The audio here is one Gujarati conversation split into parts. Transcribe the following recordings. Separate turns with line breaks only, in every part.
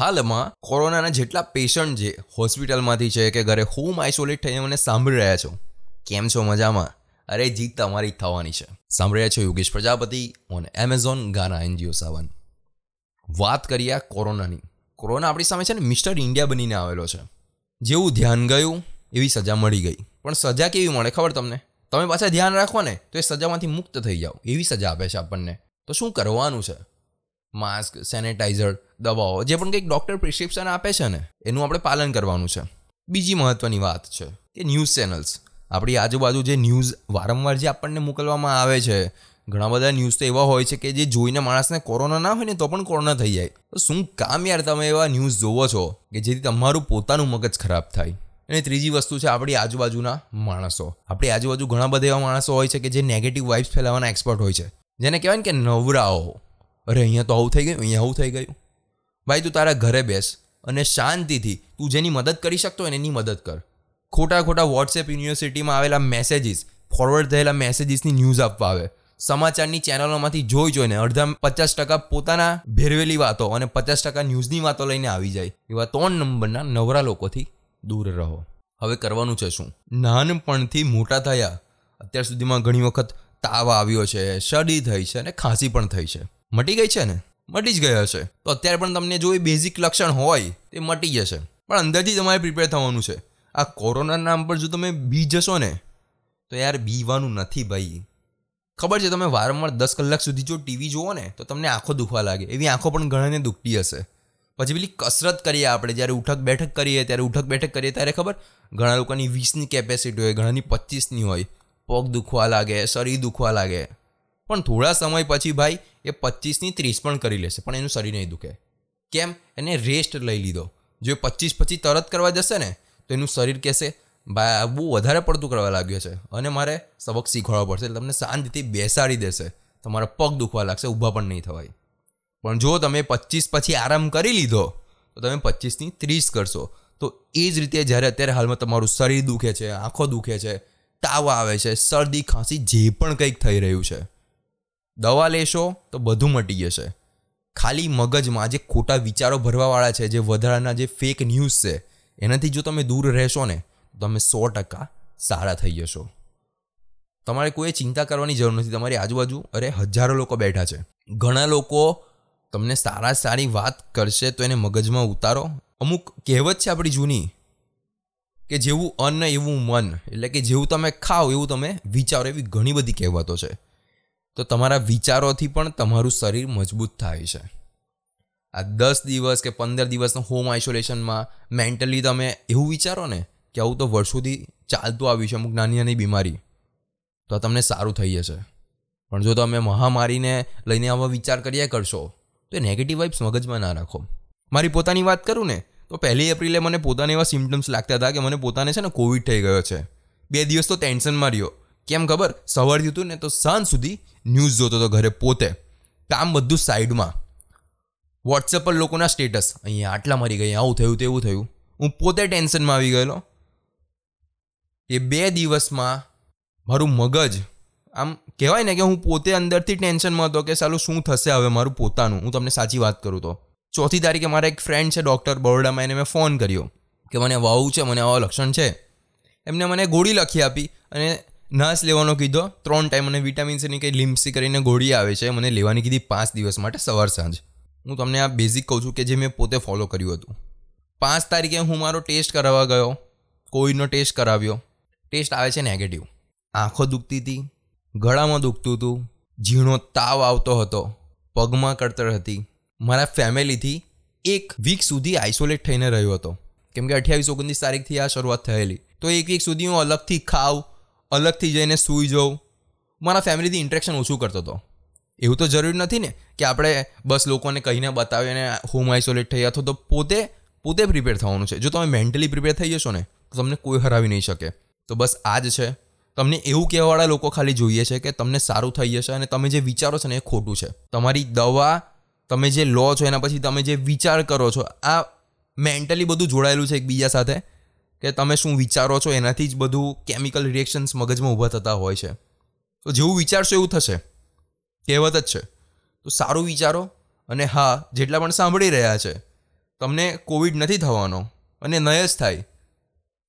હાલમાં કોરોનાના જેટલા પેશન્ટ જે હોસ્પિટલમાંથી છે કે ઘરે હોમ આઇસોલેટ થઈને મને સાંભળી રહ્યા છો, કેમ છો મજામાં? અરે જીત તમારી થવાની છે. સાંભળી રહ્યા છો યોગેશ પ્રજાપતિ ઓન એમેઝોન ગાના એનજીઓ સાવન. વાત કરીએ કોરોનાની. કોરોના આપણી સામે છે ને મિસ્ટર ઇન્ડિયા બનીને આવેલો છે. જેવું ધ્યાન ગયું, એવી સજા મળી ગઈ. પણ સજા કેવી મળે ખબર તમને? તમે પાછા ધ્યાન રાખો ને, તો એ સજામાંથી મુક્ત થઈ જાઓ. એવી સજા આપે છે આપણને. તો શું કરવાનું છે? માસ્ક, સેનેટાઈઝર, દવાઓ, જે પણ કંઈક ડૉક્ટર પ્રિસ્ક્રિપ્શન આપે છે ને, એનું આપણે પાલન કરવાનું છે. બીજી મહત્ત્વની વાત છે કે ન્યૂઝ ચેનલ્સ આપણી આજુબાજુ જે ન્યૂઝ વારંવાર જે આપણને મોકલવામાં આવે છે, ઘણા બધા ન્યૂઝ તો એવા હોય છે કે જે જોઈને માણસને કોરોના ના હોય ને તો પણ કોરોના થઈ જાય. તો શું કામ યાર તમે એવા ન્યૂઝ જોવો છો કે જેથી તમારું પોતાનું મગજ ખરાબ થાય? અને ત્રીજી વસ્તુ છે આપણી આજુબાજુના માણસો. આપણી આજુબાજુ ઘણા બધા એવા માણસો હોય છે કે જે નેગેટિવ વાઇબ્સ ફેલાવવાના એક્સપર્ટ હોય છે. જેને કહેવાય ને કે નવરાઓ. અરે, અહીંયા તો આવું થઈ ગયું, અહીંયા આવું થઈ ગયું. ભાઈ, તું તારા ઘરે બેસ અને શાંતિથી તું જેની મદદ કરી શકતો હોય એની મદદ કર. ખોટા ખોટા વોટ્સએપ યુનિવર્સિટીમાં આવેલા મેસેજીસ ફોરવર્ડ થયેલા મેસેજીસની ન્યૂઝ આપવા આવે. સમાચારની ચેનલોમાંથી જોઈ જોઈને અડધા પચાસ ટકા પોતાના ભેરવેલી વાતો અને પચાસ ટકા ન્યૂઝની વાતો લઈને આવી જાય. એવા ત્રણ નંબરના નવરા લોકોથી દૂર રહો. હવે કરવાનું છે શું? નાનપણથી મોટા થયા. અત્યાર સુધીમાં ઘણી વખત તાવ આવ્યો છે, શરદી થઈ છે અને ખાંસી પણ થઈ છે. મટી ગઈ છે ને? મટી જ ગયો છે. તો અત્યારે પણ તમને જો એ બેઝિક લક્ષણ હોય, તે મટી જશે. પણ અંદરથી તમારે પ્રિપેર થવાનું છે. આ કોરોના નામ પર જો તમે બી જશો ને, તો યાર બીવાનું નથી ભાઈ. ખબર છે તમે વારંવાર દસ કલાક સુધી જો ટીવી જુઓ ને, તો તમને આંખો દુખવા લાગે. એવી આંખો પણ ઘણાને દુખતી હશે. પછી પેલી કસરત કરીએ આપણે. જ્યારે ઉઠક બેઠક કરીએ, ત્યારે ઉઠક બેઠક કરીએ, ત્યારે ખબર? ઘણા લોકોની વીસની કેપેસિટી હોય, ઘણાની પચીસની હોય. પગ દુખવા લાગે, શરીર દુખવા લાગે. પણ થોડા સમય પછી ભાઈ એ પચીસની ત્રીસ પણ કરી લેશે, પણ એનું શરીર નહીં દુખે. કેમ? એને રેસ્ટ લઈ લીધો. જો પચીસ પછી તરત કરવા જશે ને, તો એનું શરીર કહેશે, ભાઈ બહુ વધારે પડતું કરવા લાગ્યું છે. અને મારે સબક શીખવાડવો પડશે, એટલે તમને શાંતિથી બેસાડી દેશે. તમારા પગ દુખવા લાગશે, ઊભા પણ નહીં થવાય. પણ જો તમે પચીસ પછી આરામ કરી લીધો, તો તમે પચીસની ત્રીસ કરશો. તો એ જ રીતે જ્યારે અત્યારે હાલમાં તમારું શરીર દુખે છે, આંખો દુખે છે, તાવ આવે છે, શરદી, ખાંસી, જે પણ કંઈક થઈ રહ્યું છે દવા લેશો તો બધું મટી જશે. ખાલી મગજમાં જે ખોટા વિચારો ભરવાવાળા છે, જે વધારાના જે ફેક ન્યૂઝ છે, એનાથી જો તમે દૂર રહેશો ને, તો તમે સો ટકા સારા થઈ જશો. તમારે કોઈ ચિંતા કરવાની જરૂર નથી. તમારી આજુબાજુ, અરે, હજારો લોકો બેઠા છે. ઘણા લોકો તમને સારા સારી વાત કરશે તો એને મગજમાં ઉતારો. અમુક કહેવત છે આપણી જૂની કે જેવું અન્ન, એવું મન. એટલે કે જેવું તમે ખાઓ, એવું તમે વિચારો એવી ઘણી બધી કહેવતો છે. તો તમારા વિચારોથી પણ તમારું શરીર મજબૂત થાય છે. આ દસ દિવસ કે પંદર દિવસના હોમ આઇસોલેશનમાં મેન્ટલી તમે એવું વિચારો ને કે આવું તો વર્ષોથી ચાલતું આવ્યું છે, અમુક નાની નાની બીમારી, તો તમને સારું થઈ જશે. પણ જો તમે મહામારીને લઈને આવા વિચાર કર્યા કરશો, તો એ નેગેટિવ વાઇબ્સ મગજમાં ના રાખો. મારી પોતાની વાત કરું ને, તો પહેલી એપ્રિલે મને પોતાને એવા સિમ્ટમ્સ લાગતા હતા કે મને પોતાને છે ને કોવિડ થઈ ગયો છે. બે દિવસ તો ટેન્શનમાં રહ્યો. કેમ ખબર? સવારથી હતું ને તો સાંજ સુધી ન્યૂઝ જોતો હતો ઘરે પોતે. કામ બધું સાઈડમાં વોટ્સએપ પર લોકોના સ્ટેટસ અહીંયા આટલા મરી ગયા, આવું થયું તેવું થયું. હું પોતે ટેન્શનમાં આવી ગયેલો. એ બે દિવસમાં મારું મગજ, આમ કહેવાય ને કે હું પોતે અંદરથી ટેન્શનમાં હતો કે સાલું શું થશે હવે મારું પોતાનું. હું તમને સાચી વાત કરું તો. ચોથી તારીખે મારા એક ફ્રેન્ડ છે ડૉક્ટર બરોડામાં, એને મેં ફોન કર્યો. કે મને વાવું છે, મને આવા લક્ષણ છે. એમને મને ગોળી લખી આપી અને નાશ લેવાનો કીધો, ત્રણ ટાઈમ મને વિટામિન્સની કંઈ લિમ્સી કરીને ગોળી આવે છે, મને લેવાની કીધી પાંચ દિવસ માટે સવાર સાંજ. હું તમને આ બેઝિક કહું છું કે જે મેં પોતે ફોલો કર્યું હતું. પાંચ તારીખે હું મારો ટેસ્ટ કરાવવા ગયો કોવિડનો ટેસ્ટ કરાવ્યો. ટેસ્ટ આવે છે નેગેટિવ આંખો દુખતી હતી, ગળામાં દુખતું હતું, ઝીણો તાવ આવતો હતો, પગમાં કળતર હતી. મારા ફેમિલીથી એક વીક સુધી આઇસોલેટ થઈને રહ્યો હતો. કેમ કે અઠ્યાવીસ ઓગણત્રીસ તારીખથી આ શરૂઆત થયેલી. તો એક વીક સુધી હું અલગથી ખાવ અલગથી જઈને સૂઈ જાઉં. મારા ફેમિલીથી ઇન્ટરેક્શન ઓછું કરતો હતો. એવું તો જરૂરી નથી ને કે આપણે બસ લોકોને કહીને બતાવીએ અને હોમ આઇસોલેટ થઈ અથવા તો પોતે પોતે પ્રિપેર થવાનું છે. જો તમે મેન્ટલી પ્રિપેર થઈ જશો ને, તો તમને કોઈ હરાવી નહીં શકે. તો બસ આ જ છે. તમને એવું કહેવાવાળા લોકો ખાલી જોઈએ છે કે તમને સારું થઈ જશે અને તમે જે વિચારો છો ને એ ખોટું છે. તમારી દવા, તમે જે લો છો એના પછી તમે જે વિચાર કરો છો, આ મેન્ટલી બધું જોડાયેલું છે એકબીજા સાથે. કે તમે શું વિચારો છો? એનાથી જ બધું કેમિકલ રિએક્શન્સ મગજમાં ઊભા થતા હોય છે. તો જેવું વિચારશો એવું થશે. કહેવત જ છે. તો સારું વિચારો અને હા, જેટલા પણ સાંભળી રહ્યા છે, તમને કોવિડ નથી થવાનો અને નય જ થાય.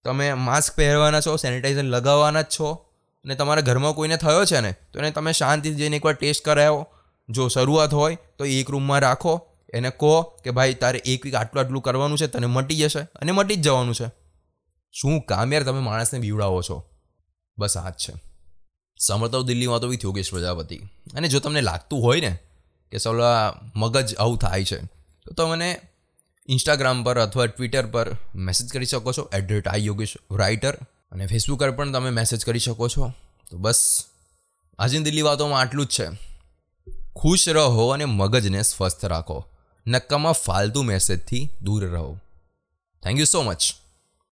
તમે માસ્ક પહેરવાના છો સેનિટાઈઝર લગાવવાના જ છો અને તમારા ઘરમાં કોઈને થયો છે ને, તો એને તમે શાંતિથી જઈને એકવાર ટેસ્ટ કરાવો. જો શરૂઆત હોય, તો એક રૂમમાં રાખો. એને કહો કે, ભાઈ, તારે એક વીક આટલું આટલું કરવાનું છે, તને મટી જશે અને મટી જ જવાનું છે. શું કામ યાર તમે માણસને બીવડાવો છો? બસ આ જ છે. સમર્થવ દિલ્હીમાં તો વિથ યોગેશ પ્રજાપતિ. અને જો તમને લાગતું હોય ને કે સૌલા મગજ આવું થાય છે, તો તમે ઇન્સ્ટાગ્રામ પર અથવા ટ્વિટર પર મેસેજ કરી શકો છો એટ આઈ યોગેશ રાઇટર અને ફેસબુક પર પણ તમે મેસેજ કરી શકો છો. તો બસ આજની દિલ્હી વાતોમાં આટલું જ છે. ખુશ રહો અને મગજને સ્વસ્થ રાખો. નક્કામાં ફાલતુ મેસેજથી દૂર રહો. Thank you so much